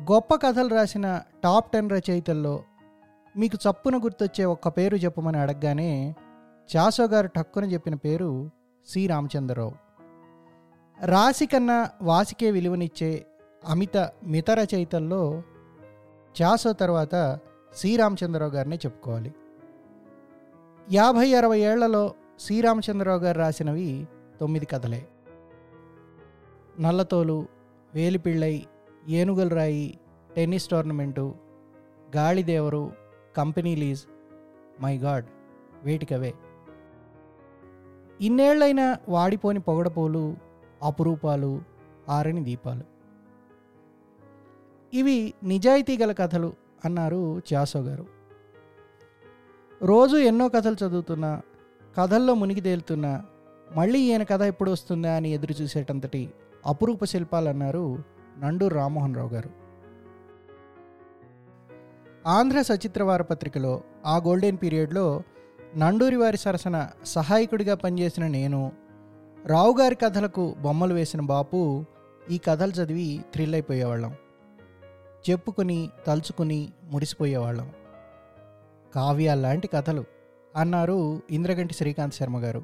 గొప్ప కథలు రాసిన టాప్ టెన్ రచయితల్లో మీకు చప్పున గుర్తొచ్చే ఒక్క పేరు చెప్పమని అడగగానే చాసో గారు టక్కున చెప్పిన పేరు సి. రామచంద్రరావు. రాశి కన్నా వాసికే విలువనిచ్చే అమిత మిత రచయితల్లో చాసో తర్వాత సి. రామచంద్రరావు గారినే చెప్పుకోవాలి. యాభై అరవై ఏళ్ళలో శ్రీరామచంద్రరావు గారు రాసినవి తొమ్మిది కథలే. నల్లతోలు వేలిపిళ్ళై ఏనుగల రాయి టెన్నిస్ టోర్నమెంటు గాలిదేవరు కంపెనీ లీజ్ మై గాడ్ వేటికవే. ఇన్నేళ్ళైన వాడిపోని పొగడపోలు అపురూపాలు ఆరని దీపాలు. ఇవి నిజాయితీ గల కథలు అన్నారు చాసో గారు. రోజు ఎన్నో కథలు చదువుతున్నా కథల్లో మునిగి తేలుతున్నా మళ్ళీ ఈయన కథ ఎప్పుడు వస్తుందా అని ఎదురు చూసేటంతటి అపురూప శిల్పాలు నండు నండూరు రామ్మోహన్ రావు గారు. ఆంధ్ర సచిత్ర వారపత్రికలో ఆ గోల్డెన్ పీరియడ్లో నండూరి వారి సరసన సహాయకుడిగా పనిచేసిన నేను రావు గారి కథలకు బొమ్మలు వేసిన బాపు ఈ కథలు చదివి థ్రిల్ అయిపోయేవాళ్ళం. చెప్పుకుని తలుచుకుని మురిసిపోయేవాళ్ళం. కావ్యాల్లాంటి కథలు అన్నారు ఇంద్రగంటి శ్రీకాంత్ శర్మ గారు.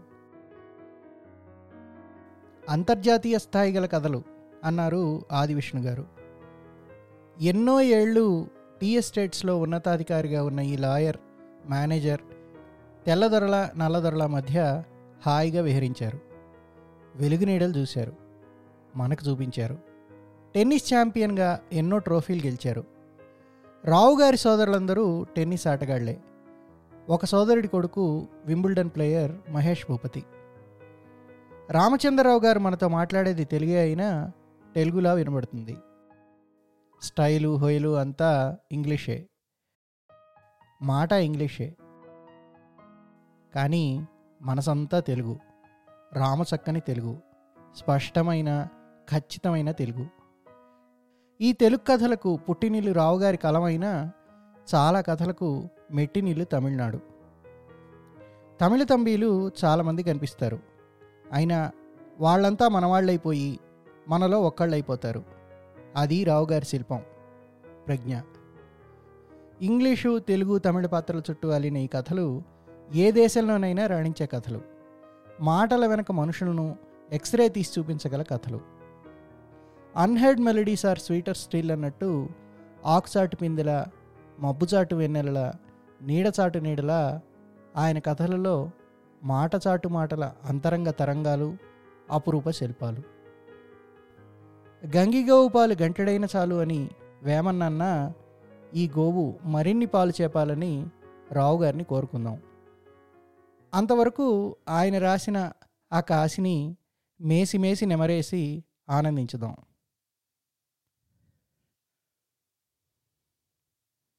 అంతర్జాతీయ స్థాయి గల కథలు అన్నారు ఆదివిష్ణు గారు. ఎన్నో ఏళ్ళు టీ ఎస్టేట్స్లో ఉన్నతాధికారిగా ఉన్న ఈ లాయర్ మేనేజర్ తెల్లదొరల నల్లదొరల మధ్య హాయిగా విహరించారు. వెలుగునీడలు చూశారు. మనకు చూపించారు. టెన్నిస్ ఛాంపియన్గా ఎన్నో ట్రోఫీలు గెలిచారు. రావు గారి సోదరులందరూ టెన్నిస్ ఆటగాళ్ళే. ఒక సోదరుడి కొడుకు వింబుల్డన్ ప్లేయర్ మహేష్ భూపతి. రామచంద్రరావు గారు మనతో మాట్లాడేది తెలుగే అయినా తెలుగులా వినబడుతుంది. స్టైలు హొయలు అంతా ఇంగ్లీషే. మాట ఇంగ్లీషే. కానీ మనసంతా తెలుగు. రామచక్కని తెలుగు. స్పష్టమైన ఖచ్చితమైన తెలుగు. ఈ తెలుగు కథలకు పుట్టినీళ్ళు రావుగారి కలమైన చాలా కథలకు మెట్టినీళ్ళు తమిళనాడు. తమిళ తంబీలు చాలామంది కనిపిస్తారు. అయినా వాళ్ళంతా మనవాళ్ళైపోయి మనలో ఒక్కళ్ళైపోతారు. అది రావుగారి శిల్పం. ప్రజ్ఞ. ఇంగ్లీషు తెలుగు తమిళ పాత్రల చుట్టూ అలిన ఈ కథలు ఏ దేశంలోనైనా రాణించే కథలు. మాటల వెనక మనుషులను ఎక్స్రే తీసి చూపించగల కథలు. Unheard melodies are sweeter still అన్నట్టు ఆకుచాటు పిందెల మబ్బుచాటు వెన్నెలల నీడచాటు నీడల ఆయన కథలలో మాటచాటు మాటల అంతరంగ తరంగాలు అపురూప శిల్పాలు. గంగిగోవు పాలు గంటెడైన చాలు అని వేమన్నన్న ఈ గోవు మరిన్ని పాలు చేపాలని రావు గారిని కోరుకుందాం. అంతవరకు ఆయన రాసిన ఆ కాశిని మేసి మేసి నెమరేసి ఆనందించుదాం.